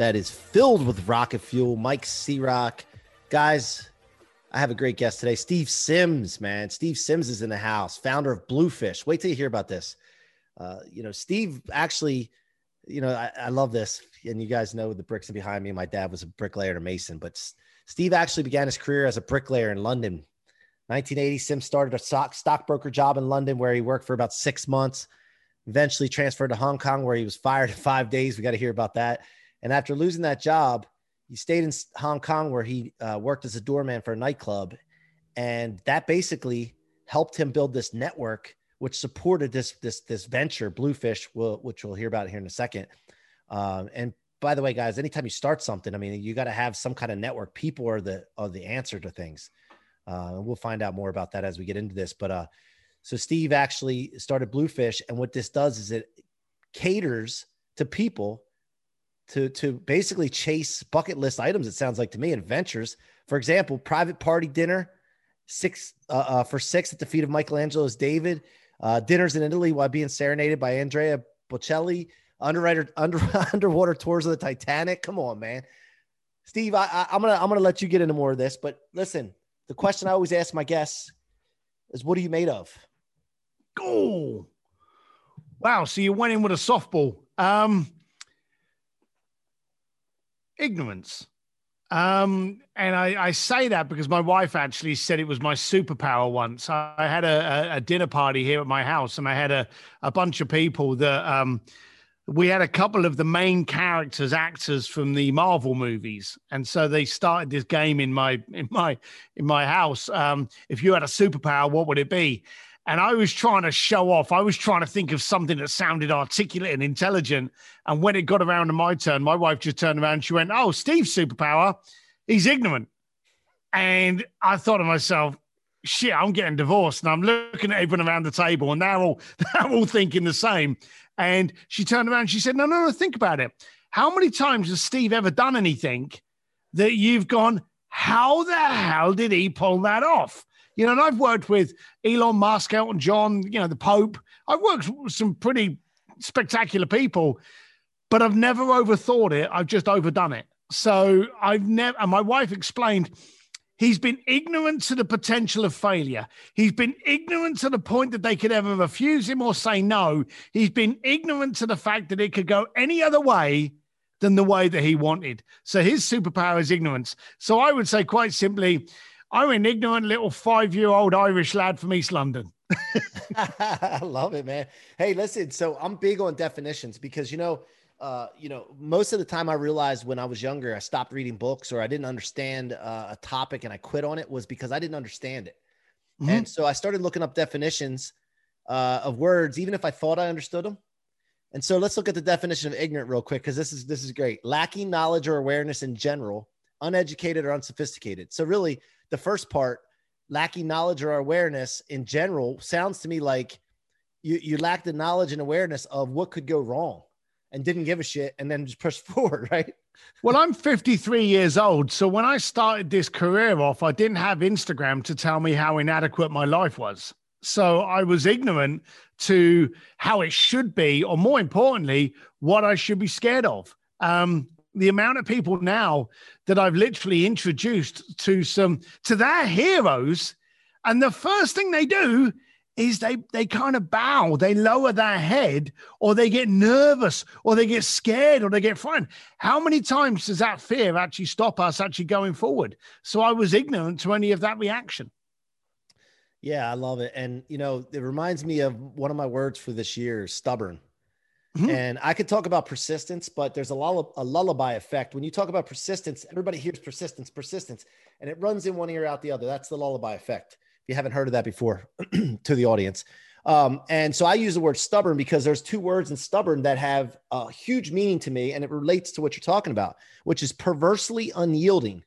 that is filled with rocket fuel, Mike C Rock. Guys, I have a great guest today, Steve Sims, man. Steve Sims is in the house, founder of Bluefish. Wait till you hear about this. Uh, you know, Steve actually, you know, I, I, love this. And you guys know the bricks behind me. My dad was a bricklayer and a mason, but Steve actually began his career as a bricklayer in London. 1980, Sims started a stock, stockbroker job in London where he worked for about six months eventually transferred to Hong Kong where he was fired in five days. We got to hear about that. And after losing that job, he stayed in Hong Kong where he uh, worked as a doorman for a nightclub. And that basically helped him build this network, which supported this, this, this venture, Bluefish, which we'll hear about here in a second. Um, and by the way, guys, anytime you start something, I mean, you got to have some kind of network. People are the, are the answer to things. Uh, and we'll find out more about that as we get into this. But, uh, so Steve actually started Bluefish, and what this does is it caters to people to to basically chase bucket list items. It sounds like to me, adventures. For example, private party dinner, six uh, uh, for six at the feet of Michelangelo's David. Uh, dinners in Italy while being serenaded by Andrea Bocelli. Underwriter under underwater tours of the Titanic. Come on, man. Steve, I, I, I'm gonna I'm gonna let you get into more of this, but listen, the question I always ask my guests is, "What are you made of?" Oh, wow. So you went in with a softball. Um, ignorance. Um, and I, I, say that because my wife actually said it was my superpower once. I, I had a, a, dinner party here at my house, and I had a, a bunch of people that um, we had a couple of the main characters, actors from the Marvel movies, and so they started this game in my in my in my house. Um, if you had a superpower, what would it be? And I was trying to show off. I was trying to think of something that sounded articulate and intelligent. And when it got around to my turn, my wife just turned around she went, Oh, Steve's superpower, he's ignorant. And I thought to myself, shit, I'm getting divorced. And I'm looking at everyone around the table and they're all, they're all thinking the same. And she turned around she said, No, no, no, think about it. How many times has Steve ever done anything that you've gone, How the hell did he pull that off? You know, and I've worked with Elon Musk, Elton John, you know, the Pope. I've worked with some pretty spectacular people, but I've never overthought it. I've just overdone it. So I've never, and my wife explained, he's been ignorant to the potential of failure. He's been ignorant to the point that they could ever refuse him or say no. He's been ignorant to the fact that it could go any other way than the way that he wanted. So his superpower is ignorance. So I would say, quite simply, I'm an ignorant little five year old Irish lad from East London. I love it, man. Hey, listen. So I'm big on definitions because you know, uh, you know, most of the time I realized when I was younger, I stopped reading books or I didn't understand uh, a topic and I quit on it was because I didn't understand it. Mm-hmm. And so I started looking up definitions uh, of words, even if I thought I understood them. And so let's look at the definition of ignorant real quick because this is this is great. Lacking knowledge or awareness in general, uneducated or unsophisticated. So really, the first part, lacking knowledge or awareness in general, sounds to me like you, you lack the knowledge and awareness of what could go wrong and didn't give a shit and then just push forward, right? Well, I'm 53 years old. So when I started this career off, I didn't have Instagram to tell me how inadequate my life was. So I was ignorant to how it should be, or more importantly, what I should be scared of. Um, the amount of people now that I've literally introduced to some to their heroes, and the first thing they do is they they kind of bow, they lower their head, or they get nervous, or they get scared, or they get frightened. How many times does that fear actually stop us actually going forward? So I was ignorant to any of that reaction. Yeah, I love it. And, you know, it reminds me of one of my words for this year stubborn. Mm-hmm. And I could talk about persistence, but there's a, lull- a lullaby effect. When you talk about persistence, everybody hears persistence, persistence, and it runs in one ear out the other. That's the lullaby effect. If you haven't heard of that before to the audience. Um, and so I use the word stubborn because there's two words in stubborn that have a huge meaning to me, and it relates to what you're talking about, which is perversely unyielding.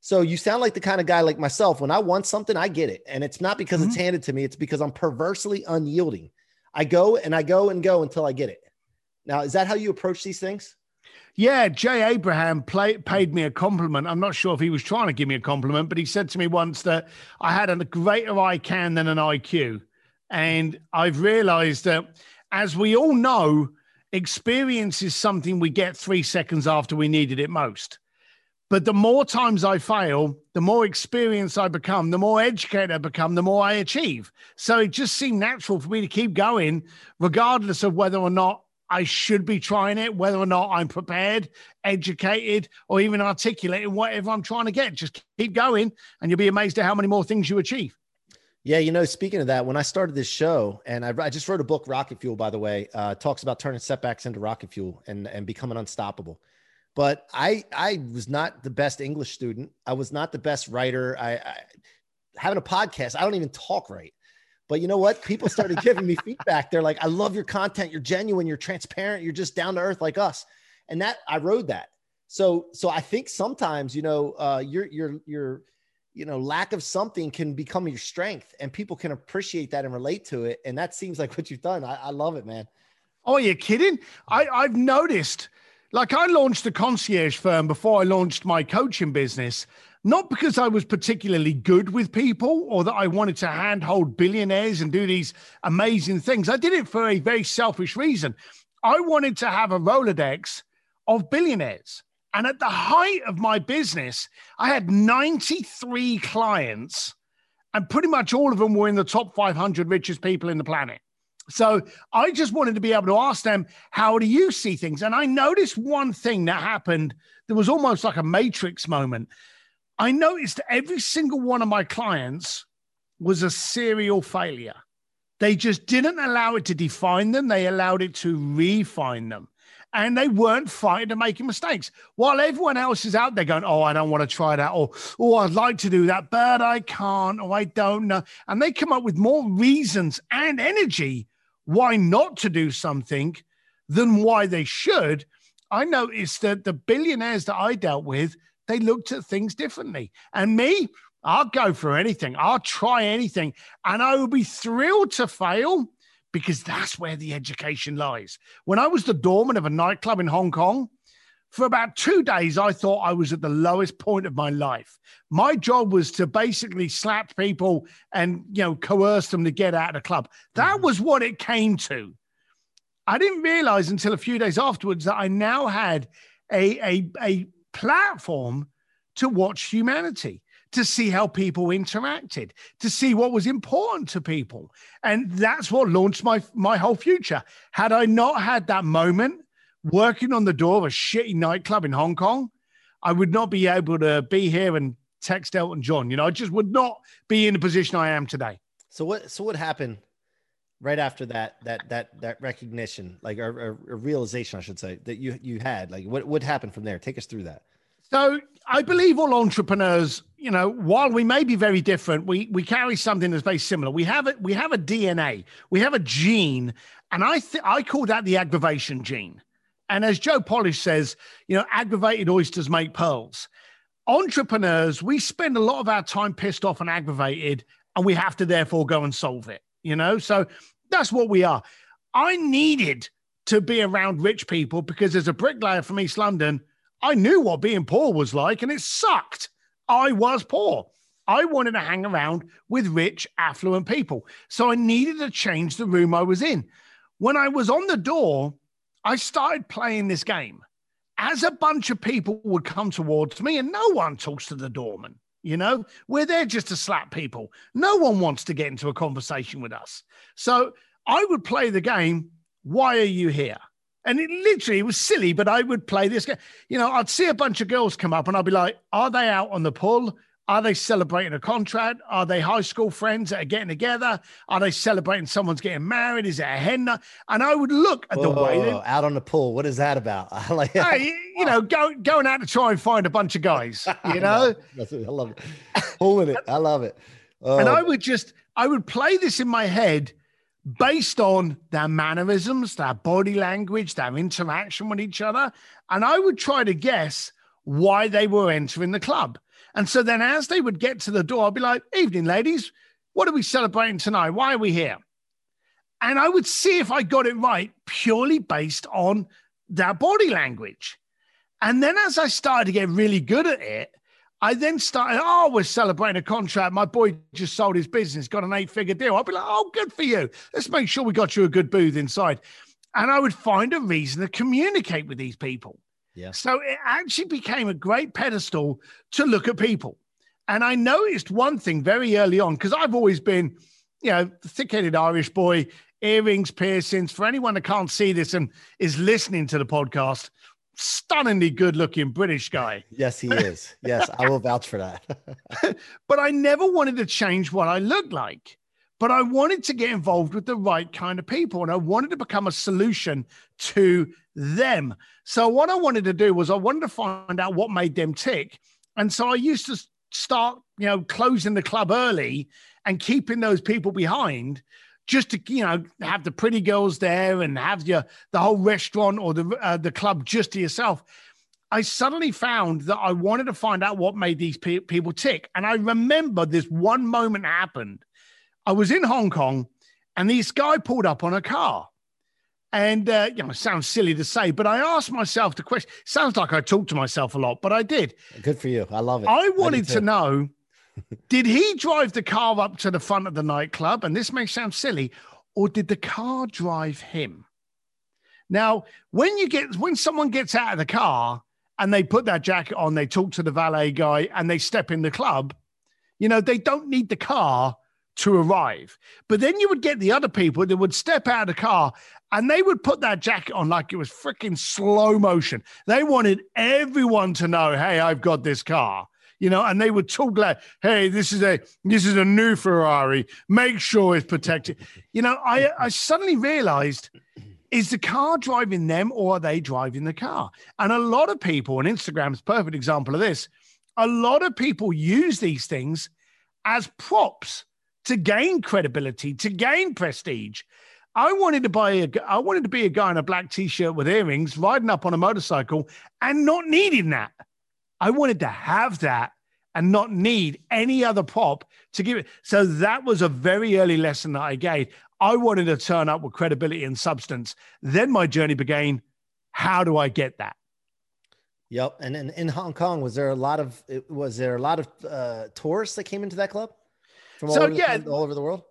So you sound like the kind of guy like myself. When I want something, I get it. And it's not because mm-hmm. it's handed to me, it's because I'm perversely unyielding. I go and I go and go until I get it. Now, is that how you approach these things? Yeah, Jay Abraham play, paid me a compliment. I'm not sure if he was trying to give me a compliment, but he said to me once that I had a greater I can than an IQ. And I've realized that, as we all know, experience is something we get three seconds after we needed it most. But the more times I fail, the more experience I become, the more educated I become, the more I achieve. So it just seemed natural for me to keep going, regardless of whether or not I should be trying it, whether or not I'm prepared, educated, or even articulating whatever I'm trying to get. Just keep going, and you'll be amazed at how many more things you achieve. Yeah, you know, speaking of that, when I started this show, and I, I just wrote a book, Rocket Fuel, by the way, uh, talks about turning setbacks into rocket fuel and and becoming unstoppable. But I I was not the best English student. I was not the best writer. I, I having a podcast. I don't even talk right. But you know what? People started giving me feedback. They're like, I love your content. You're genuine. You're transparent. You're just down to earth like us. And that I rode that. So, so I think sometimes, you know, uh, your, your, your, you know, lack of something can become your strength and people can appreciate that and relate to it. And that seems like what you've done. I, I love it, man. Oh, you kidding? I, I've noticed, like I launched a concierge firm before I launched my coaching business not because I was particularly good with people or that I wanted to handhold billionaires and do these amazing things. I did it for a very selfish reason. I wanted to have a Rolodex of billionaires. And at the height of my business, I had 93 clients, and pretty much all of them were in the top 500 richest people in the planet. So I just wanted to be able to ask them, how do you see things? And I noticed one thing that happened. There was almost like a matrix moment. I noticed that every single one of my clients was a serial failure. They just didn't allow it to define them, they allowed it to refine them. And they weren't fighting to making mistakes. While everyone else is out there going, Oh, I don't want to try that, or Oh, I'd like to do that, but I can't, or I don't know. And they come up with more reasons and energy why not to do something than why they should. I noticed that the billionaires that I dealt with, they looked at things differently. And me, I'll go for anything. I'll try anything. And I will be thrilled to fail because that's where the education lies. When I was the doorman of a nightclub in Hong Kong, for about two days, I thought I was at the lowest point of my life. My job was to basically slap people and you know coerce them to get out of the club. That mm-hmm. was what it came to. I didn't realize until a few days afterwards that I now had a a, a platform to watch humanity, to see how people interacted, to see what was important to people. And that's what launched my, my whole future. Had I not had that moment working on the door of a shitty nightclub in Hong Kong, I would not be able to be here and text Elton John. You know, I just would not be in the position I am today. So what so what happened right after that that that that recognition like a, a, realization i should say that you you had like what what happened from there? Take us through that. So i believe all entrepreneurs you know while we may be very different we we carry something that's very similar. We have it we have a dna we have a gene and i th- i call that the aggravation gene. And as joe polish says you know aggravated oysters make pearls. Entrepreneurs we spend a lot of our time pissed off and aggravated and we have to therefore go and solve it you know? So that's what we are. I needed to be around rich people because as a bricklayer from East London, I knew what being poor was like and it sucked. I was poor. I wanted to hang around with rich, affluent people. So I needed to change the room I was in. When I was on the door, I started playing this game. As a bunch of people would come towards me, and no one talks to the doorman. You know, we're there just to slap people. No one wants to get into a conversation with us. So I would play the game. Why are you here? And it literally was silly, but I would play this game. You know, I'd see a bunch of girls come up and I'd be like, are they out on the pull Are they celebrating a contract? Are they high school friends that are getting together? Are they celebrating someone's getting married? Is it a hen? And I would look at the Whoa, way they, out on the pool. What is that about? Like hey, you know, go, going out to try and find a bunch of guys, you know? I love it. Pulling it. I love it. and Oh, I would just, I would play this in my head based on their mannerisms, their body language, their interaction with each other. And I would try to guess why they were entering the club. And so then as they would get to the door, I'd be like, evening, ladies, what are we celebrating tonight? Why are we here? And I would see if I got it right purely based on their body language. And then as I started to get really good at it, I then started, oh, we're celebrating a contract. My boy just sold his business, got an eight figure deal. I'd be like, oh, good for you. Let's make sure we got you a good booth inside. And I would find a reason to communicate with these people. Yeah. So it actually became a great pedestal to look at people. And I noticed one thing very early on, because I've always been, you know, thick headed Irish boy, earrings, piercings. For anyone that can't see this and is listening to the podcast, stunningly good looking British guy. yes, he is. Yes, I will vouch for that. but I never wanted to change what I looked like. But I wanted to get involved with the right kind of people and I wanted to become a solution to them. So, what I wanted to do was I wanted to find out what made them tick. And so I used to start, you know, closing the club early and keeping those people behind just to, you know, have the pretty girls there and have your, the whole restaurant or the, uh, the club just to yourself. I suddenly found that I wanted to find out what made these pe- people tick. And I remember this one moment happened. I was in Hong Kong and this guy pulled up on a car. And, uh, you know, it sounds silly to say, but I asked myself the question. Sounds like I talked to myself a lot, but I did. Good for you. I love it. I wanted to know did he drive the car up to the front of the nightclub? And this may sound silly, or did the car drive him? Now, when you get when someone gets out of the car and they put that jacket on, they talk to the valet guy and they step in the club, you know, they don't need the car to arrive. But then you would get the other people that would step out of the car and they would put that jacket on like it was freaking slow motion. They wanted everyone to know, hey, I've got this car. You know, and they would talk like, "Hey, this is a this is a new Ferrari. Make sure it's protected." You know, I I suddenly realized is the car driving them or are they driving the car? And a lot of people, and Instagram's perfect example of this, a lot of people use these things as props to gain credibility, to gain prestige. I wanted to buy a, I wanted to be a guy in a black t-shirt with earrings, riding up on a motorcycle, and not needing that. I wanted to have that and not need any other prop to give it. So that was a very early lesson that I gave. I wanted to turn up with credibility and substance. Then my journey began. How do I get that? Yep. And in, in Hong Kong, was there a lot of was there a lot of uh, tourists that came into that club from all, So, over, the- yeah. all over the world?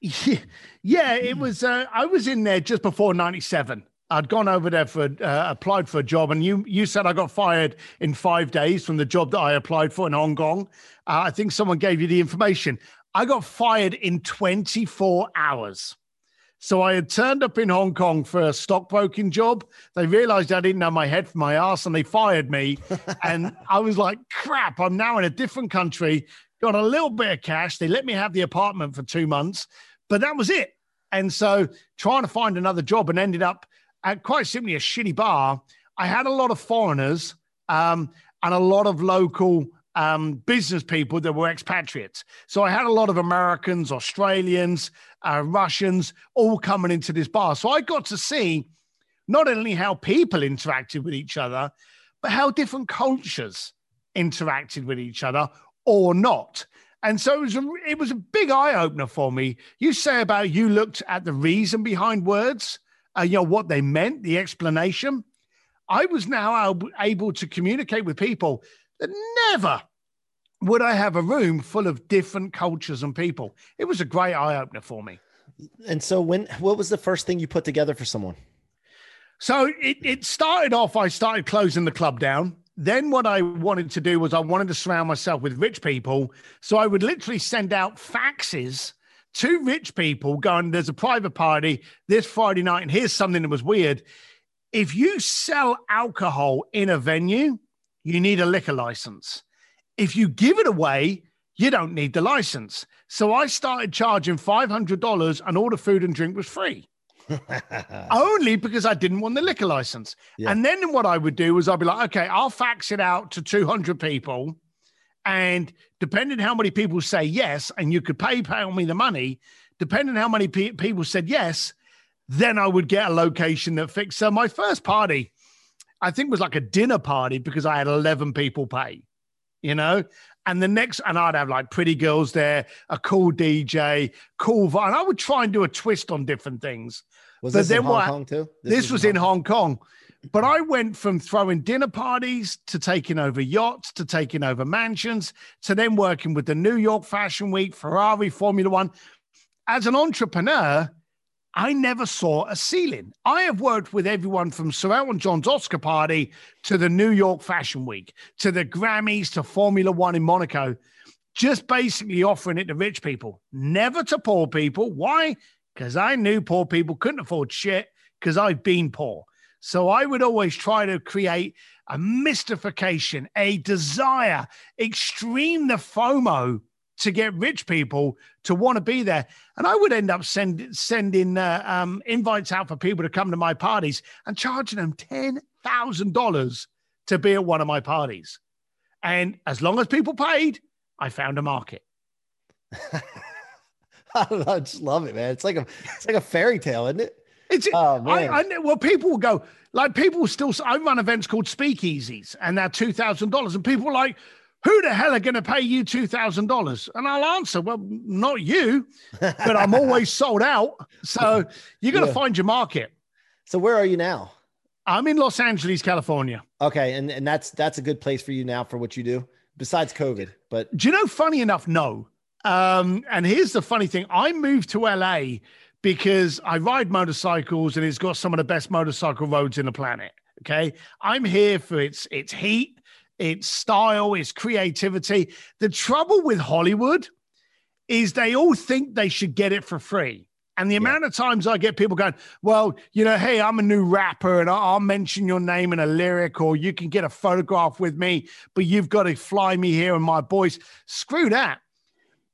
Yeah, yeah it was. Uh, I was in there just before '97. I'd gone over there for uh, applied for a job, and you you said I got fired in five days from the job that I applied for in Hong Kong. Uh, I think someone gave you the information. I got fired in 24 hours. So I had turned up in Hong Kong for a stockbroking job. They realized I didn't know my head from my ass, and they fired me. and I was like, "Crap! I'm now in a different country." Got a little bit of cash. They let me have the apartment for two months but that was it. And so trying to find another job and ended up at quite simply a shitty bar. I had a lot of foreigners um, and a lot of local um, business people that were expatriates. So I had a lot of Americans, Australians, uh, Russians all coming into this bar. So I got to see not only how people interacted with each other, but how different cultures interacted with each other or not. And so it was a, it was a big eye opener for me. You say about you looked at the reason behind words, uh, you know what they meant, the explanation. I was now able to communicate with people that never would I have a room full of different cultures and people. It was a great eye opener for me. And so when what was the first thing you put together for someone? So it, it started off, I started closing the club down. Then what I wanted to do was I wanted to surround myself with rich people. So I would literally send out faxes to rich people going, there's a private party this Friday night, and here's something that was weird. If you sell alcohol in a venue, you need a liquor license. if you give it away, you don't need the license. So I started charging $500 and all the food and drink was free. Only because I didn't want the liquor license. Yeah. And then what I would do was I'd be like, okay, I'll fax it out to 200 people. And depending how many people say yes, and you could pay pay me the money, depending how many pe- people said yes, then I would get a location that fixed. So my first party, I think, was like a dinner party because I had 11 people pay, you know? And the next, and I'd have like pretty girls there, a cool DJ, cool, and I would try and do a twist on different things. Was but this in Hong Kong too? This, this was, in Hong Kong. Kong. But I went from throwing dinner parties to taking over yachts to taking over mansions to then working with the New York Fashion Week, Ferrari, Formula One. As an entrepreneur, I never saw a ceiling. I have worked with everyone from Sir Elton John's Oscar party to the New York Fashion Week to the Grammys to Formula One in Monaco, just basically offering it to rich people, never to poor people. Why? Because I knew poor people couldn't afford shit because I've been poor. So I would always try to create a mystification, a desire, extreme the FOMO to get rich people to want to be there. And I would end up send, sending uh, um, invites out for people to come to my parties and charging them $10,000 to be at one of my parties. And as long as people paid, I found a market. I. I just love it, man. It's like a it's like a fairy tale, isn't it? It's oh, man. I, I well, people will go like people still. I run events called speakeasies, and they're two thousand dollars, and people are like, who the hell are going to pay you $2,000? And I'll answer, well, not you, but I'm always sold out. So you're going to yeah. find your market. So where are you now? I'm in Los Angeles, California. Okay. And, and that's, that's a good place for you now for what you do besides COVID, but do you know, funny enough, no. Um, and here's the funny thing. I moved to LA because I ride motorcycles and it's got some of the best motorcycle roads in the planet. Okay. I'm here for its, its heat its style, its creativity. The trouble with Hollywood is they all think they should get it for free. And the yeah. amount of times I get people going, well, you know, hey, I'm a new rapper and I'll mention your name in a lyric, or you can get a photograph with me, but you've got to fly me here and my boys. Screw that.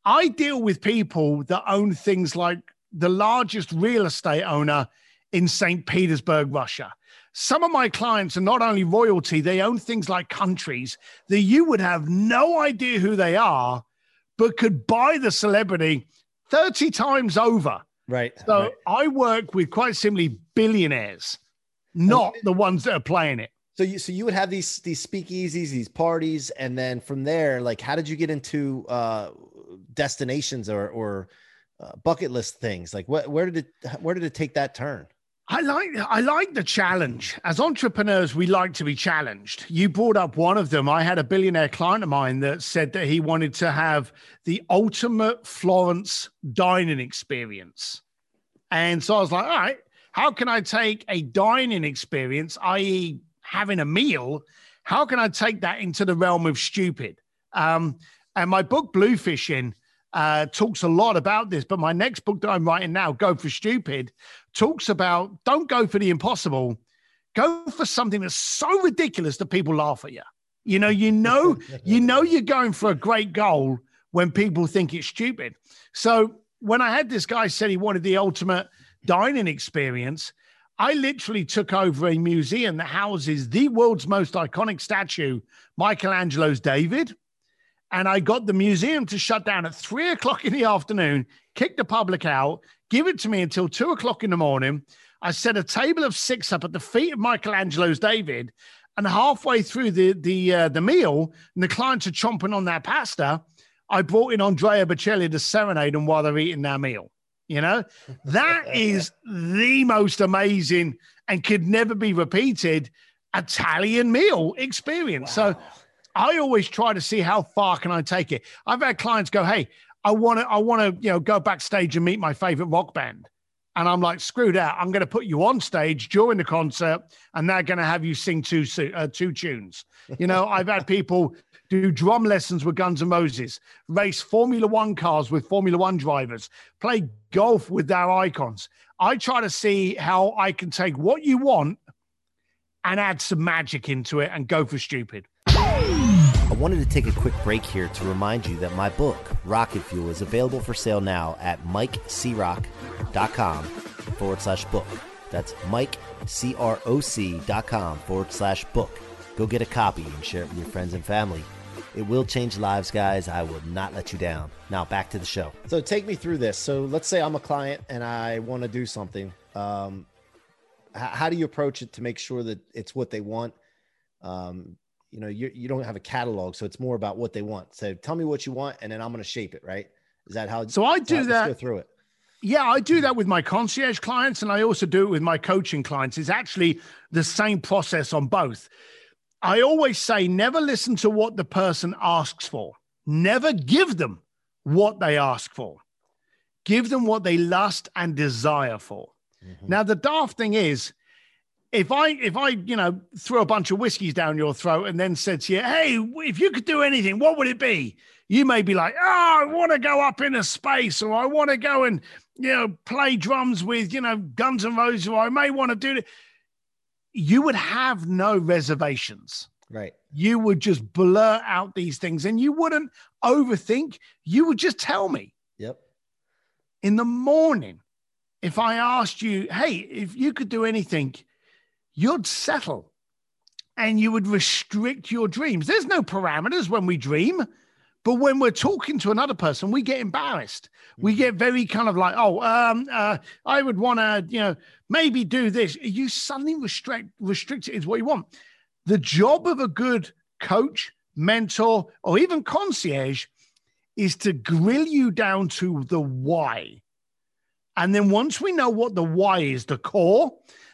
I deal with people that own things like the largest real estate owner in St. Petersburg, Russia. Some of my clients are not only royalty, they own things like countries that you would have no idea who they are, but could buy the celebrity 30 times over. Right. So right. I work with quite simply billionaires, not the ones that are playing it. So you so you would have these these speakeasies, these parties, and then from there, like how did you get into uh destinations or or uh, bucket list things? Like what where did it where did it take that turn? I like I like the challenge. As entrepreneurs, we like to be challenged. You brought up one of them. I had a billionaire client of mine that said that he wanted to have the ultimate Florence dining experience. And so I was like, all right, how can I take a dining experience, i.e., having a meal, how can I take that into the realm of stupid? Um, and my book, Bluefishing, uh, talks a lot about this. But my next book that I'm writing now, Go for Stupid, talks about don't go for the impossible, go for something that's so ridiculous that people laugh at you. You know, you know, you know, you're going for a great goal when people think it's stupid. So when I had this guy said he wanted the ultimate dining experience, I literally took over a museum that houses the world's most iconic statue, Michelangelo's David. And I got the museum to shut down at three o'clock in the afternoon, kick the public out, give it to me until two o'clock in the morning. I set a table of six up at the feet of Michelangelo's David, and halfway through the the uh, the meal, and the clients are chomping on their pasta. I brought in Andrea Bocelli to serenade them while they're eating their meal. You know, that is the most amazing and could never be repeated Italian meal experience. Wow. So I always try to see how far can I take it. I've had clients go, "Hey, I want to, I want to, you know, go backstage and meet my favorite rock band." And I'm like, screw that. I'm going to put you on stage during the concert, and they're going to have you sing two uh, two tunes. You know, I've had people do drum lessons with Guns N' Roses, race Formula One cars with Formula One drivers, play golf with their icons. I try to see how I can take what you want and add some magic into it and go for stupid. I wanted to take a quick break here to remind you that my book, Rocket Fuel, is available for sale now at mikecroc.com forward slash book. That's mikecroc.com forward slash book. Go get a copy and share it with your friends and family. It will change lives, guys. I will not let you down. Now, back to the show. So, take me through this. So, let's say I'm a client and I want to do something. Um, how do you approach it to make sure that it's what they want? Um, you know, you, you don't have a catalog, so it's more about what they want. So, tell me what you want, and then I'm going to shape it, right? Is that how? So, I do that. go through it. Yeah, I do that with my concierge clients, and I also do it with my coaching clients. It's actually the same process on both. I always say never listen to what the person asks for. Never give them what they ask for. Give them what they lust and desire for. Mm-hmm. Now the daft thing is if I if I, you know, threw a bunch of whiskeys down your throat and then said to you, "Hey, if you could do anything, what would it be?" You may be like, "Oh, I want to go up into space or I want to go and, you know, play drums with, you know, Guns N' Roses or I may want to do it." you would have no reservations. Right. You would just blur out these things and you wouldn't overthink. You would just tell me. Yep. In the morning, if I asked you, hey, if you could do anything, you'd settle and you would restrict your dreams. There's no parameters when we dream. But when we're talking to another person, we get embarrassed. We mm-hmm. get very kind of like, oh, um, uh, I would want to, you know, maybe do this. You suddenly restrict restrict it is what you want. The job of a good coach, mentor, or even concierge is to grill you down to the why. And then once we know what the why is, the core,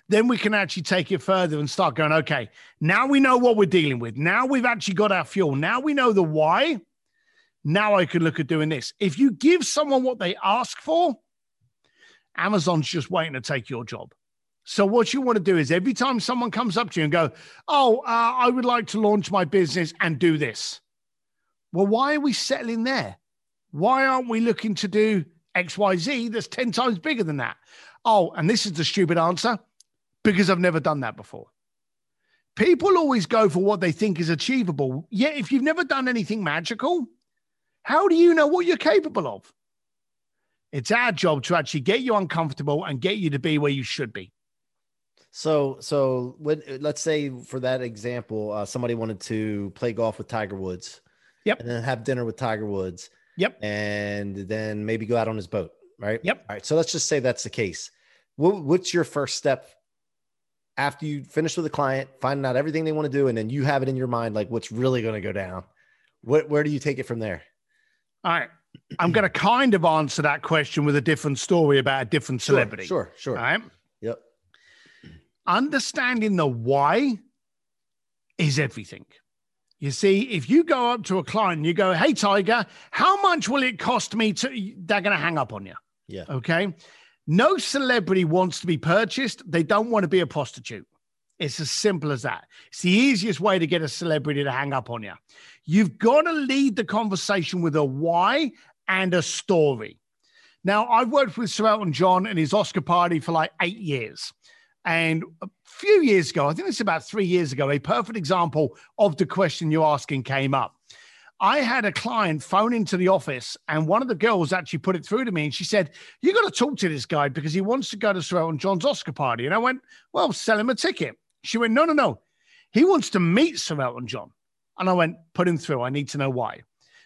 then we can actually take it further and start going, okay, now we know what we're dealing with. Now we've actually got our fuel. Now we know the why. Now I could look at doing this. If you give someone what they ask for, Amazon's just waiting to take your job. So what you want to do is every time someone comes up to you and go, "Oh, uh, I would like to launch my business and do this," well, why are we settling there? Why aren't we looking to do X, Y, Z? That's ten times bigger than that. Oh, and this is the stupid answer because I've never done that before. People always go for what they think is achievable. Yet, if you've never done anything magical, how do you know what you're capable of? It's our job to actually get you uncomfortable and get you to be where you should be. So, so when, let's say for that example, uh, somebody wanted to play golf with Tiger Woods. Yep. And then have dinner with Tiger Woods. Yep. And then maybe go out on his boat. Right. Yep. All right. So let's just say that's the case. What, what's your first step after you finish with a client, finding out everything they want to do, and then you have it in your mind, like what's really going to go down? What, where do you take it from there? All right. I'm going to kind of answer that question with a different story about a different celebrity. Sure, sure. sure. All right. Yep. Understanding the why is everything. You see, if you go up to a client and you go, Hey, Tiger, how much will it cost me to? They're going to hang up on you. Yeah. Okay. No celebrity wants to be purchased. They don't want to be a prostitute. It's as simple as that. It's the easiest way to get a celebrity to hang up on you. You've got to lead the conversation with a why and a story. Now, I've worked with Sir Elton John and his Oscar party for like eight years. And a few years ago, I think it's about three years ago, a perfect example of the question you're asking came up. I had a client phone into the office, and one of the girls actually put it through to me, and she said, "You got to talk to this guy because he wants to go to Sir Elton John's Oscar party." And I went, "Well, sell him a ticket." She went, "No, no, no. He wants to meet Sir Elton John." And I went, put him through. I need to know why.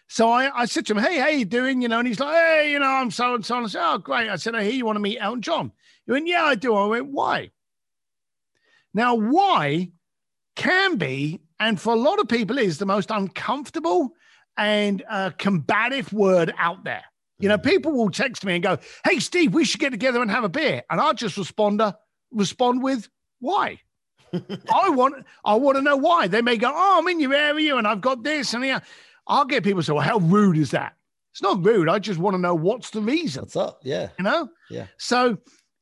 So I, I said to him, Hey, how you doing? You know, and he's like, Hey, you know, I'm so and so. And I said, Oh, great. I said, I hear you want to meet Elton John. He went, Yeah, I do. I went, Why? Now, why can be, and for a lot of people, is the most uncomfortable and uh, combative word out there. You know, mm-hmm. people will text me and go, Hey, Steve, we should get together and have a beer. And I'll just respond, uh, respond with, Why? I want I want to know why. They may go, Oh, I'm in your area and I've got this and yeah. I'll get people say, Well, how rude is that? It's not rude. I just want to know what's the reason. What's up? Yeah. You know? Yeah. So,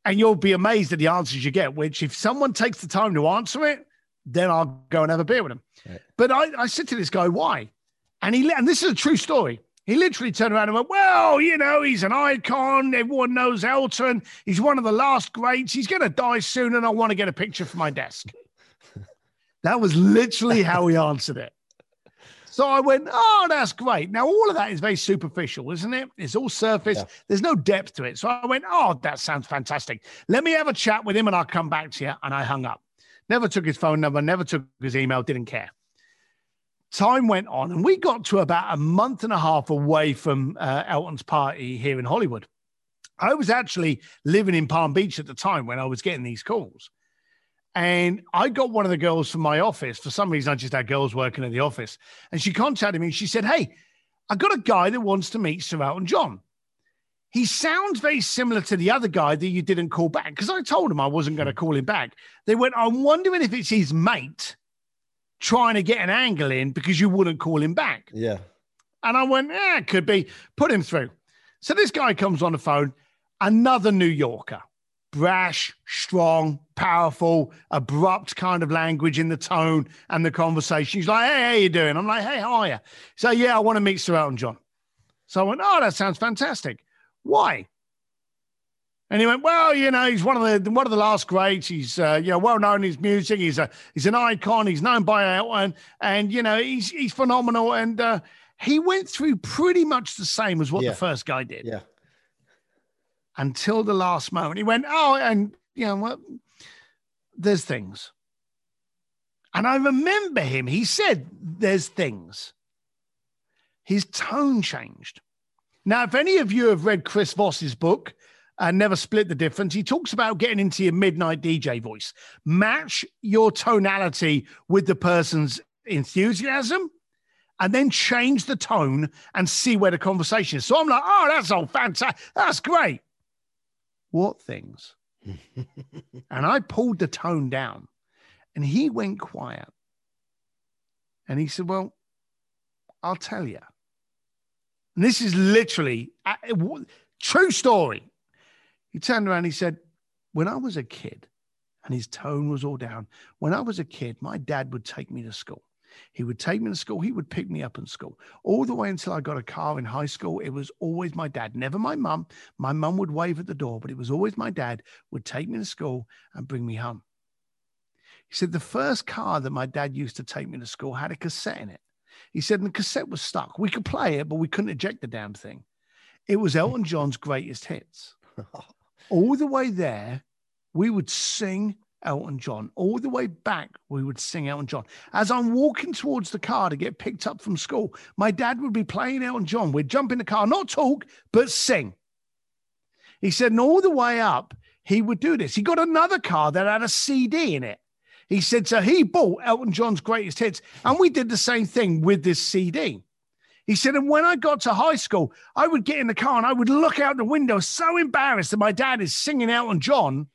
and you'll be amazed at the answers you get, which if someone takes the time to answer it, then I'll go and have a beer with them. Right. But I, I said to this guy, why? And he and this is a true story. He literally turned around and went, Well, you know, he's an icon. Everyone knows Elton. He's one of the last greats. He's going to die soon, and I want to get a picture for my desk. that was literally how he answered it. So I went, oh, that's great. Now, all of that is very superficial, isn't it? It's all surface. Yeah. There's no depth to it. So I went, oh, that sounds fantastic. Let me have a chat with him and I'll come back to you. And I hung up. Never took his phone number, never took his email, didn't care. Time went on and we got to about a month and a half away from uh, Elton's party here in Hollywood. I was actually living in Palm Beach at the time when I was getting these calls. And I got one of the girls from my office. For some reason, I just had girls working in the office. And she contacted me. And she said, Hey, I got a guy that wants to meet Sir Elton John. He sounds very similar to the other guy that you didn't call back. Because I told him I wasn't going to call him back. They went, I'm wondering if it's his mate trying to get an angle in because you wouldn't call him back. Yeah. And I went, Yeah, it could be. Put him through. So this guy comes on the phone, another New Yorker brash, strong, powerful, abrupt kind of language in the tone and the conversation. He's like, hey, how you doing? I'm like, hey, how are you? So, yeah, I want to meet Sir Elton John. So I went, oh, that sounds fantastic. Why? And he went, well, you know, he's one of the one of the last greats. He's uh, you know well known in his music. He's a he's an icon. He's known by Elton, and you know he's he's phenomenal. And uh, he went through pretty much the same as what yeah. the first guy did. Yeah until the last moment. He went, Oh, and you know what? There's things. And I remember him. He said, There's things. His tone changed. Now, if any of you have read Chris Voss's book, and never split the difference. He talks about getting into your midnight DJ voice. Match your tonality with the person's enthusiasm and then change the tone and see where the conversation is. So I'm like, oh, that's all fantastic. That's great what things? and I pulled the tone down and he went quiet. And he said, Well, I'll tell you. And this is literally uh, a, a, true story. He turned around, and he said, When I was a kid, and his tone was all down, when I was a kid, my dad would take me to school. He would take me to school. He would pick me up in school. All the way until I got a car in high school, it was always my dad, never my mum. My mum would wave at the door, but it was always my dad would take me to school and bring me home. He said the first car that my dad used to take me to school had a cassette in it. He said, and the cassette was stuck. We could play it, but we couldn't eject the damn thing. It was Elton John's greatest hits. All the way there, we would sing Elton John. All the way back, we would sing Elton John. As I'm walking towards the car to get picked up from school, my dad would be playing Elton John. We'd jump in the car, not talk, but sing. He said, and all the way up, he would do this. He got another car that had a CD in it. He said, so he bought Elton John's greatest hits, and we did the same thing with this CD. He said, and when I got to high school, I would get in the car and I would look out the window, so embarrassed that my dad is singing Elton John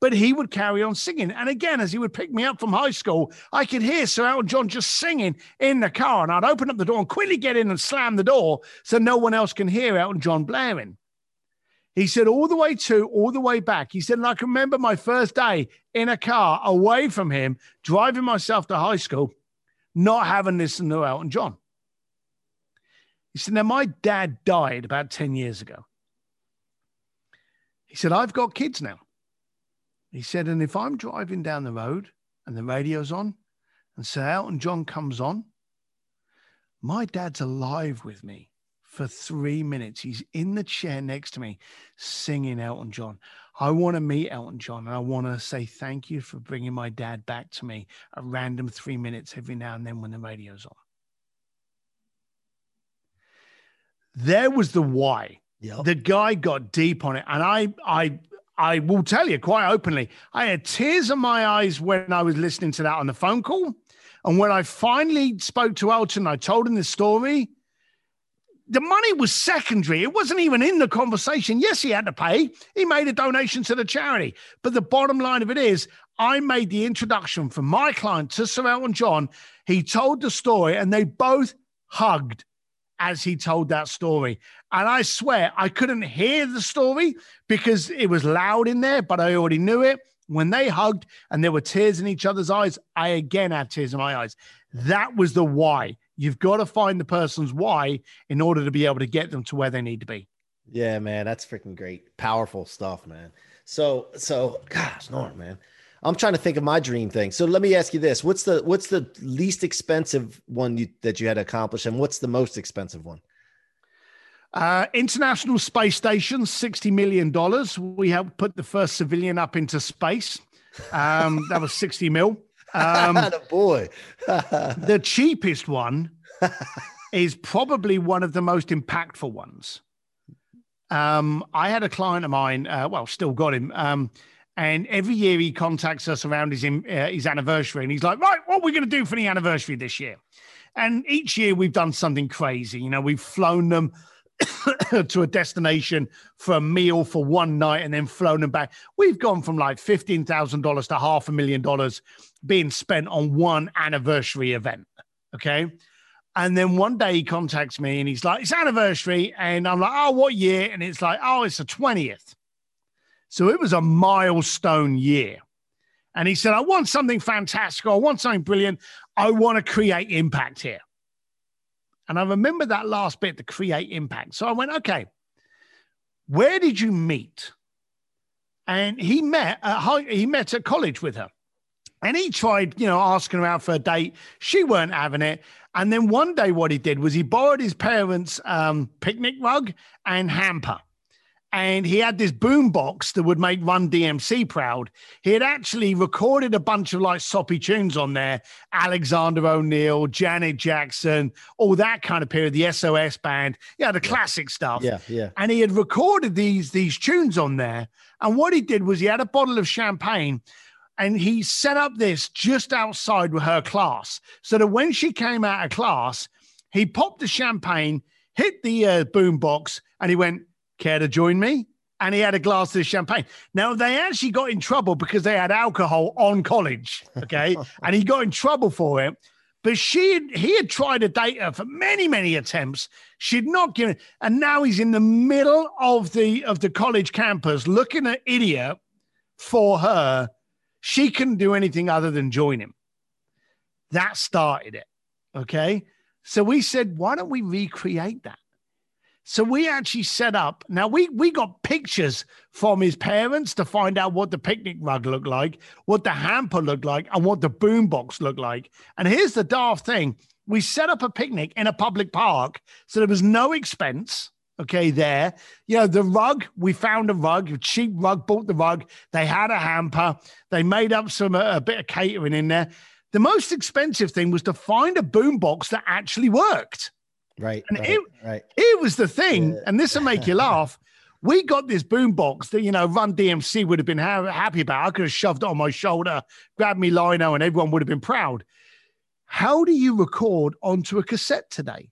but he would carry on singing. And again, as he would pick me up from high school, I could hear Sir Elton John just singing in the car. And I'd open up the door and quickly get in and slam the door so no one else can hear Elton John blaring. He said, all the way to, all the way back. He said, and I can remember my first day in a car away from him, driving myself to high school, not having listened to Elton John. He said, now my dad died about 10 years ago. He said, I've got kids now. He said, and if I'm driving down the road and the radio's on and Sir Elton John comes on, my dad's alive with me for three minutes. He's in the chair next to me singing Elton John. I want to meet Elton John and I want to say thank you for bringing my dad back to me a random three minutes every now and then when the radio's on. There was the why. Yep. The guy got deep on it. And I, I, I will tell you quite openly, I had tears in my eyes when I was listening to that on the phone call. And when I finally spoke to Elton, I told him the story. The money was secondary. It wasn't even in the conversation. Yes, he had to pay. He made a donation to the charity. But the bottom line of it is, I made the introduction from my client to Sir Elton John. He told the story and they both hugged as he told that story. And I swear I couldn't hear the story because it was loud in there, but I already knew it. When they hugged and there were tears in each other's eyes, I again had tears in my eyes. That was the why. You've got to find the person's why in order to be able to get them to where they need to be. Yeah, man, that's freaking great. Powerful stuff, man. So, so, gosh, Norm, man. I'm trying to think of my dream thing. So let me ask you this: what's the what's the least expensive one you, that you had to accomplish, and what's the most expensive one? Uh, International Space Station, sixty million dollars. We helped put the first civilian up into space. Um, that was sixty mil. Um, the boy. the cheapest one is probably one of the most impactful ones. Um, I had a client of mine, uh, well, still got him. Um, and every year he contacts us around his uh, his anniversary, and he's like, "Right, what are we going to do for the anniversary this year?" And each year we've done something crazy. You know, we've flown them to a destination for a meal for one night and then flown them back. We've gone from like fifteen thousand dollars to half a million dollars being spent on one anniversary event. Okay. And then one day he contacts me and he's like, it's anniversary. And I'm like, oh, what year? And it's like, oh, it's the 20th. So it was a milestone year. And he said, I want something fantastic. I want something brilliant. I want to create impact here. And I remember that last bit to create impact. So I went, okay, where did you meet? And he met at, he met at college with her. And he tried, you know, asking her out for a date. She weren't having it. And then one day, what he did was he borrowed his parents' um, picnic rug and hamper. And he had this boom box that would make Run DMC proud. He had actually recorded a bunch of like soppy tunes on there Alexander O'Neal, Janet Jackson, all that kind of period, the SOS band. Yeah, the classic stuff. Yeah, yeah. And he had recorded these, these tunes on there. And what he did was he had a bottle of champagne and he set up this just outside with her class so that when she came out of class, he popped the champagne, hit the uh, boom box, and he went, Care to join me? And he had a glass of champagne. Now, they actually got in trouble because they had alcohol on college. Okay. and he got in trouble for it. But she had, he had tried to date her for many, many attempts. She'd not given, and now he's in the middle of the of the college campus looking at idiot for her she couldn't do anything other than join him. That started it. Okay. So we said, why don't we recreate that? So we actually set up. Now we we got pictures from his parents to find out what the picnic rug looked like, what the hamper looked like, and what the boombox looked like. And here's the daft thing: we set up a picnic in a public park, so there was no expense okay, there. You know, the rug, we found a rug, a cheap rug, bought the rug. They had a hamper. They made up some, uh, a bit of catering in there. The most expensive thing was to find a boombox that actually worked. Right. And right, it, right. it was the thing, yeah. and this will make you laugh. We got this boombox that, you know, Run DMC would have been ha- happy about. I could have shoved it on my shoulder, grabbed me lino, and everyone would have been proud. How do you record onto a cassette today?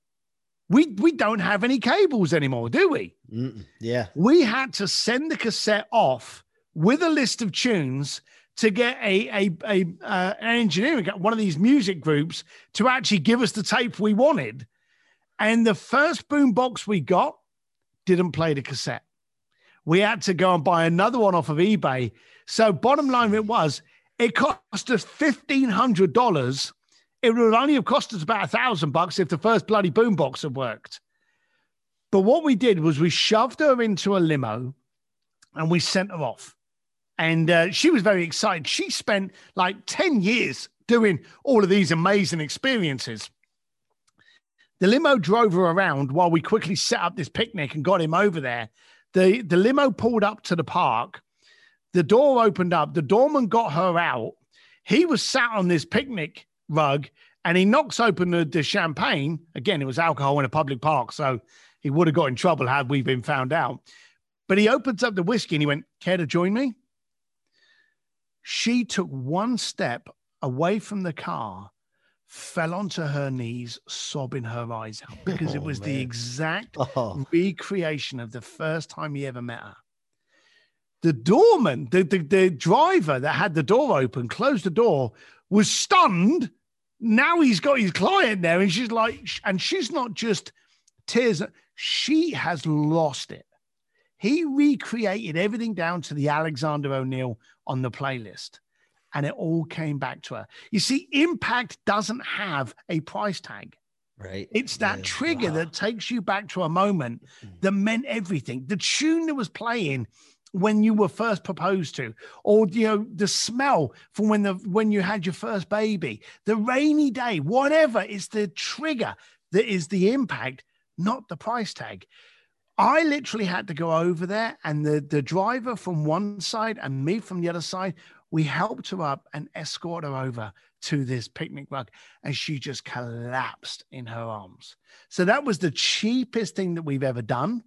We we don't have any cables anymore, do we? Mm-mm. Yeah. We had to send the cassette off with a list of tunes to get a a, a uh, an engineering one of these music groups to actually give us the tape we wanted. And the first boombox we got didn't play the cassette. We had to go and buy another one off of eBay. So bottom line, it was it cost us fifteen hundred dollars it would only have cost us about a thousand bucks if the first bloody boombox had worked. But what we did was we shoved her into a limo and we sent her off. And uh, she was very excited. She spent like 10 years doing all of these amazing experiences. The limo drove her around while we quickly set up this picnic and got him over there. The, the limo pulled up to the park. The door opened up. The doorman got her out. He was sat on this picnic rug and he knocks open the, the champagne. Again, it was alcohol in a public park, so he would have got in trouble had we been found out. But he opens up the whiskey and he went, Care to join me? She took one step away from the car, fell onto her knees, sobbing her eyes out because oh, it was man. the exact oh. recreation of the first time he ever met her. The doorman, the, the, the driver that had the door open, closed the door, was stunned. Now he's got his client there, and she's like, and she's not just tears, she has lost it. He recreated everything down to the Alexander O'Neal on the playlist, and it all came back to her. You see, impact doesn't have a price tag. Right. It's that yeah. trigger wow. that takes you back to a moment mm. that meant everything. The tune that was playing when you were first proposed to, or you know the smell from when the when you had your first baby, the rainy day, whatever. It's the trigger that is the impact, not the price tag. I literally had to go over there, and the the driver from one side and me from the other side, we helped her up and escorted her over to this picnic rug, and she just collapsed in her arms. So that was the cheapest thing that we've ever done,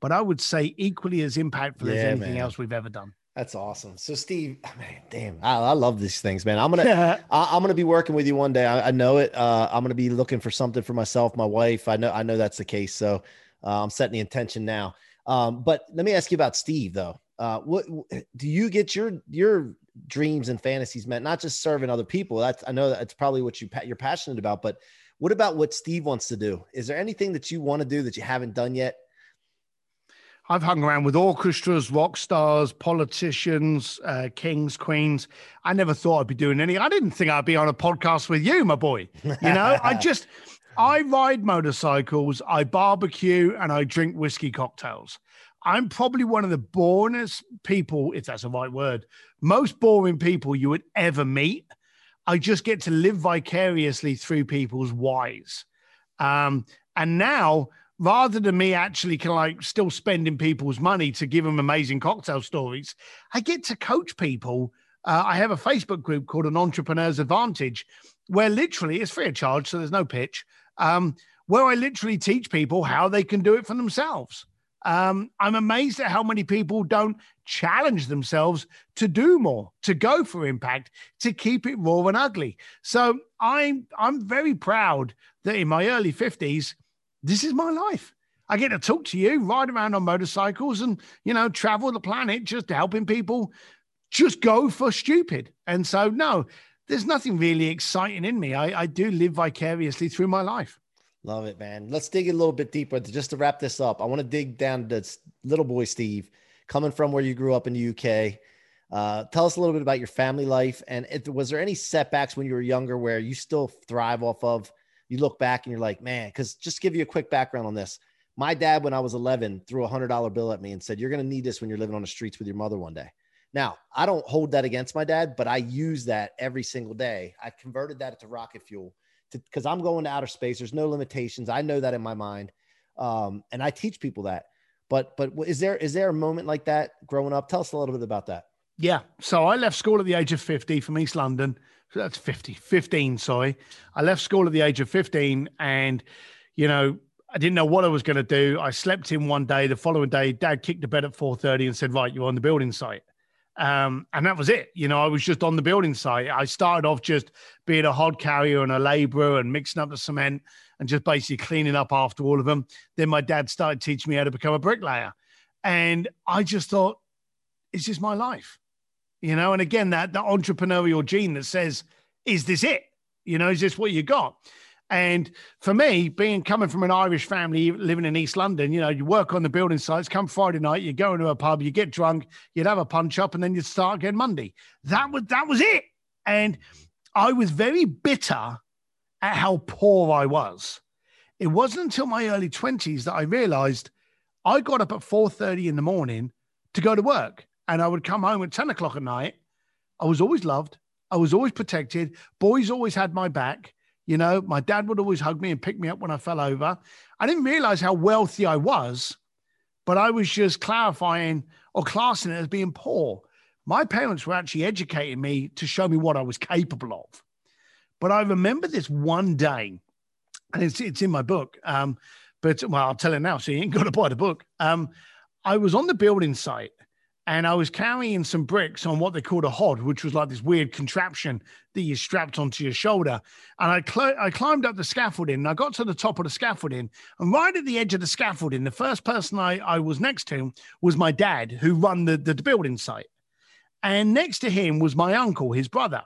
but I would say equally as impactful yeah, as anything man. else we've ever done. That's awesome. So, Steve, man, damn, I, I, love these things, man. I'm gonna, I, am gonna be working with you one day. I, I know it. Uh, I'm gonna be looking for something for myself, my wife. I know, I know that's the case. So, uh, I'm setting the intention now. Um, but let me ask you about Steve, though. Uh, what do you get your your dreams and fantasies met? Not just serving other people. That's I know that's probably what you you're passionate about. But what about what Steve wants to do? Is there anything that you want to do that you haven't done yet? I've hung around with orchestras, rock stars, politicians, uh, kings, queens. I never thought I'd be doing any. I didn't think I'd be on a podcast with you, my boy. You know, I just, I ride motorcycles, I barbecue, and I drink whiskey cocktails. I'm probably one of the boringest people, if that's the right word, most boring people you would ever meet. I just get to live vicariously through people's whys. Um, and now rather than me actually kind of like still spending people's money to give them amazing cocktail stories, I get to coach people. Uh, I have a Facebook group called an Entrepreneur's Advantage, where literally it's free of charge, so there's no pitch. Um, where I literally teach people how they can do it for themselves. Um, I'm amazed at how many people don't challenge themselves to do more, to go for impact, to keep it raw and ugly. So I'm I'm very proud that in my early 50s, this is my life. I get to talk to you, ride around on motorcycles, and you know, travel the planet, just helping people just go for stupid. And so, no, there's nothing really exciting in me. I, I do live vicariously through my life. Love it, man. Let's dig a little bit deeper. Just to wrap this up, I want to dig down to little boy Steve, coming from where you grew up in the UK. Uh, tell us a little bit about your family life, and it, was there any setbacks when you were younger where you still thrive off of you look back and you're like, man, because just give you a quick background on this. My dad, when I was 11, threw a hundred dollar bill at me and said, "You're going to need this when you're living on the streets with your mother one day." Now, I don't hold that against my dad, but I use that every single day. I converted that to rocket fuel because I'm going to outer space. There's no limitations. I know that in my mind, um, and I teach people that. But but is there is there a moment like that growing up? Tell us a little bit about that. Yeah. So I left school at the age of 50 from East London so that's 50, 15, sorry. I left school at the age of 15 and, you know, I didn't know what I was going to do. I slept in one day. The following day, dad kicked the bed at 4.30 and said, right, you're on the building site. Um, and that was it. You know, I was just on the building site. I started off just being a hod carrier and a laborer and mixing up the cement and just basically cleaning up after all of them. Then my dad started teaching me how to become a bricklayer. And I just thought, it's just my life you know, and again, that the entrepreneurial gene that says, is this it? You know, is this what you got? And for me, being coming from an Irish family living in East London, you know, you work on the building sites, come Friday night, you go into a pub, you get drunk, you'd have a punch up, and then you'd start again Monday. That was that was it. And I was very bitter at how poor I was. It wasn't until my early 20s that I realized I got up at 4:30 in the morning to go to work and I would come home at 10 o'clock at night. I was always loved. I was always protected. Boys always had my back. You know, my dad would always hug me and pick me up when I fell over. I didn't realize how wealthy I was, but I was just clarifying or classing it as being poor. My parents were actually educating me to show me what I was capable of. But I remember this one day, and it's, it's in my book. Um, but well, I'll tell it now, so you ain't got to buy the book. Um, I was on the building site and I was carrying some bricks on what they called a hod, which was like this weird contraption that you strapped onto your shoulder. And I, cl- I climbed up the scaffolding and I got to the top of the scaffolding. And right at the edge of the scaffolding, the first person I, I was next to was my dad, who run the, the building site. And next to him was my uncle, his brother.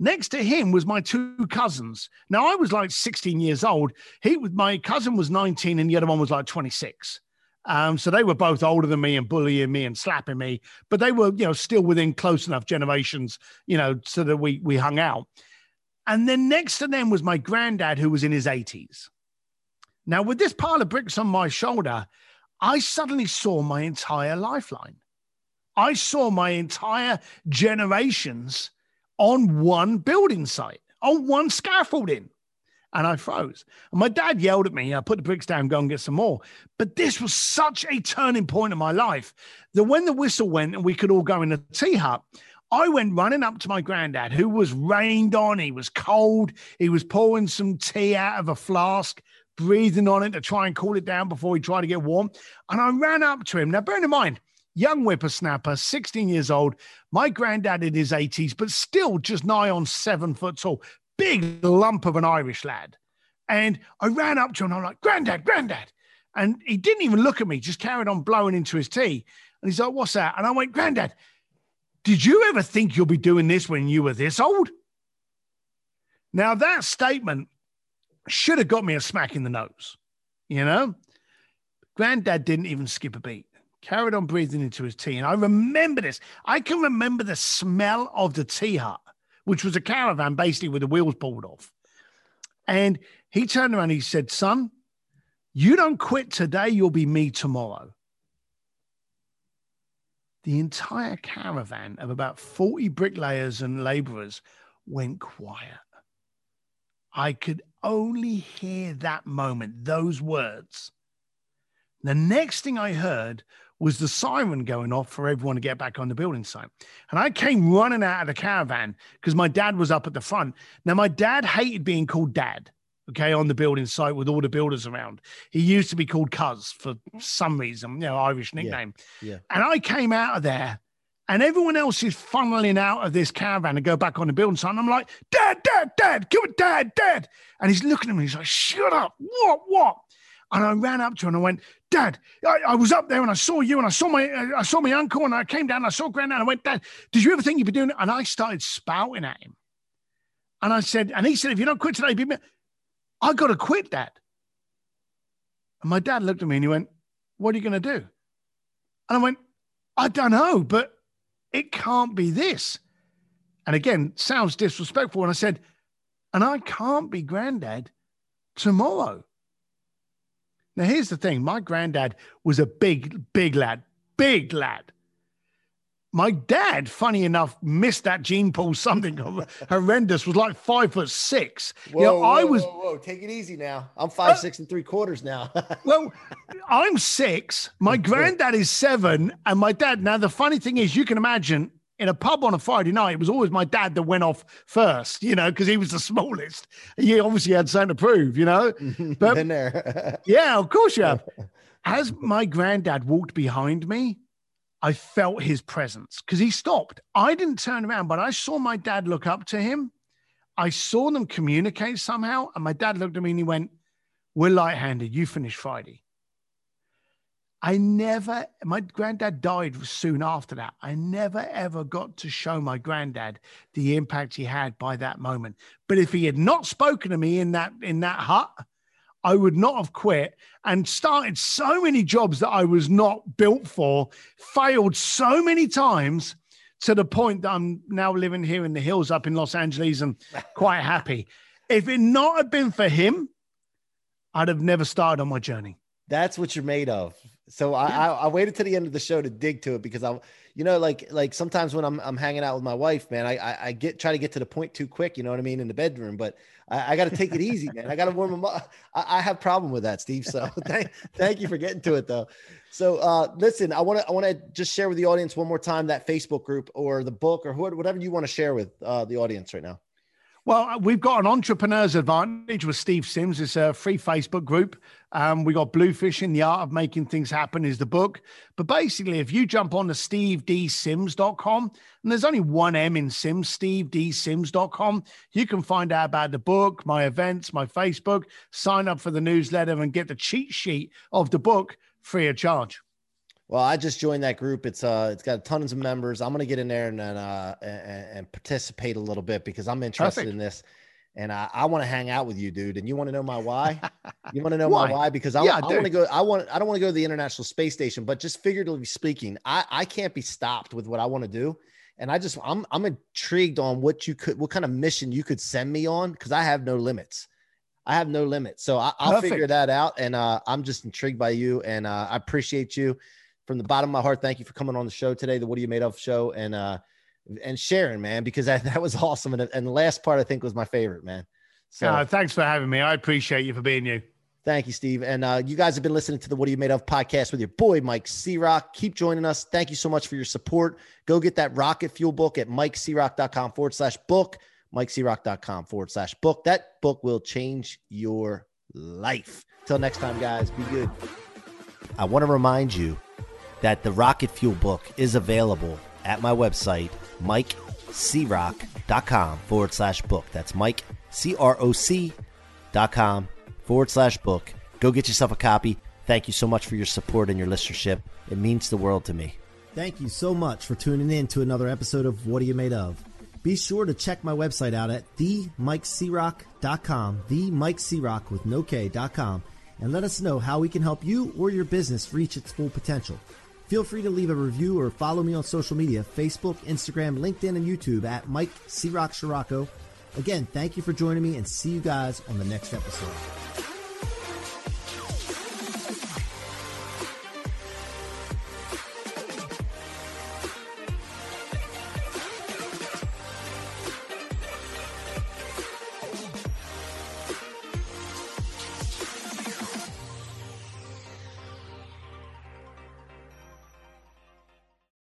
Next to him was my two cousins. Now I was like 16 years old. He was my cousin was 19 and the other one was like 26. Um, so they were both older than me and bullying me and slapping me, but they were, you know, still within close enough generations, you know, so that we we hung out. And then next to them was my granddad, who was in his 80s. Now, with this pile of bricks on my shoulder, I suddenly saw my entire lifeline. I saw my entire generations on one building site, on one scaffolding. And I froze. And my dad yelled at me, I put the bricks down, go and get some more. But this was such a turning point in my life that when the whistle went and we could all go in the tea hut, I went running up to my granddad, who was rained on. He was cold. He was pouring some tea out of a flask, breathing on it to try and cool it down before he tried to get warm. And I ran up to him. Now, bear in mind, young whippersnapper, 16 years old, my granddad in his 80s, but still just nigh on seven foot tall, big lump of an Irish lad. And I ran up to him I'm like, Granddad, Granddad. And he didn't even look at me, just carried on blowing into his tea. And he's like, What's that? And I went, Granddad, did you ever think you'll be doing this when you were this old? Now, that statement should have got me a smack in the nose, you know? Granddad didn't even skip a beat carried on breathing into his tea. And I remember this. I can remember the smell of the tea hut, which was a caravan basically with the wheels pulled off. And he turned around and he said, Son, you don't quit today, you'll be me tomorrow. The entire caravan of about 40 bricklayers and laborers went quiet. I could only hear that moment, those words. The next thing I heard was the siren going off for everyone to get back on the building site. And I came running out of the caravan because my dad was up at the front. Now, my dad hated being called dad, okay, on the building site with all the builders around. He used to be called Cuz for some reason, you know, Irish nickname. Yeah. yeah. And I came out of there and everyone else is funneling out of this caravan to go back on the building site. And I'm like, Dad, Dad, Dad, come on, Dad, Dad. And he's looking at me. He's like, Shut up. What, what? And I ran up to him and I went, Dad, I, I, was up there and I saw you and I saw my uh, I saw my uncle and I came down and I saw Granddad and I went, Dad, did you ever think you'd be doing it? And I started spouting at him. And I said, and he said, if you don't quit today, be I got to quit, Dad. And my dad looked at me and he went, What are you going to do? And I went, I don't know, but it can't be this. And again, sounds disrespectful. And I said, And I can't be granddad tomorrow. Now, here's the thing my granddad was a big, big lad, big lad. My dad, funny enough, missed that gene pool something horrendous, was like five foot six. Whoa, you know, whoa, I was whoa, whoa, take it easy now. I'm five, uh, six and three quarters now. well, I'm six. My granddad is seven, and my dad. Now, the funny thing is, you can imagine in a pub on a Friday night, it was always my dad that went off first, you know, because he was the smallest. He obviously had something to prove, you know. But Been there. Uh, yeah, of course you have. As my granddad walked behind me, I felt his presence because he stopped. I didn't turn around, but I saw my dad look up to him. I saw them communicate somehow, and my dad looked at me and he went, "We're light-handed. You finish Friday." I never, my granddad died soon after that. I never ever got to show my granddad the impact he had by that moment. But if he had not spoken to me in that in that hut, I would not have quit and started so many jobs that I was not built for, failed so many times to the point that I'm now living here in the hills up in Los Angeles and quite happy. If it not had been for him, I'd have never started on my journey. That's what you're made of. So I, I, I waited to the end of the show to dig to it because I, you know, like like sometimes when I'm I'm hanging out with my wife, man, I I, I get try to get to the point too quick. You know what I mean in the bedroom, but I, I got to take it easy, man. I got to warm them up. I, I have problem with that, Steve. So thank thank you for getting to it though. So uh, listen, I want to I want to just share with the audience one more time that Facebook group or the book or whatever you want to share with uh, the audience right now. Well, uh, we've got an entrepreneur's advantage with Steve Sims. It's a free Facebook group. Um, we got Bluefishing, the art of making things happen is the book. But basically, if you jump on to stevedsims.com, and there's only one M in Sims, stevedsims.com, you can find out about the book, my events, my Facebook, sign up for the newsletter, and get the cheat sheet of the book free of charge. Well, I just joined that group. It's uh, it's got tons of members. I'm gonna get in there and uh, and, and participate a little bit because I'm interested Perfect. in this, and I, I want to hang out with you, dude. And you want to know my why? you want to know why? my why? Because I, yeah, I want to go. I want. I don't want to go to the International Space Station, but just figuratively speaking, I I can't be stopped with what I want to do. And I just I'm I'm intrigued on what you could what kind of mission you could send me on because I have no limits. I have no limits. So I, will figure that out. And uh, I'm just intrigued by you, and uh, I appreciate you from the bottom of my heart, thank you for coming on the show today, the What Are You Made Of show, and uh, and sharing, man, because that, that was awesome. And, and the last part I think was my favorite, man. So uh, thanks for having me. I appreciate you for being you. Thank you, Steve. And uh, you guys have been listening to the What Are You Made Of podcast with your boy, Mike C-Rock. Keep joining us. Thank you so much for your support. Go get that rocket fuel book at mikecroc.com forward slash book, mikecroc.com forward slash book. That book will change your life. Till next time, guys, be good. I want to remind you that the rocket fuel book is available at my website, mikecroc.com forward slash book. That's Mike, C R O C dot com forward slash book. Go get yourself a copy. Thank you so much for your support and your listenership. It means the world to me. Thank you so much for tuning in to another episode of What Are You Made Of? Be sure to check my website out at themikecroc.com, themikecroc with no K.com, and let us know how we can help you or your business reach its full potential. Feel free to leave a review or follow me on social media Facebook, Instagram, LinkedIn, and YouTube at Mike C. Rock Again, thank you for joining me and see you guys on the next episode.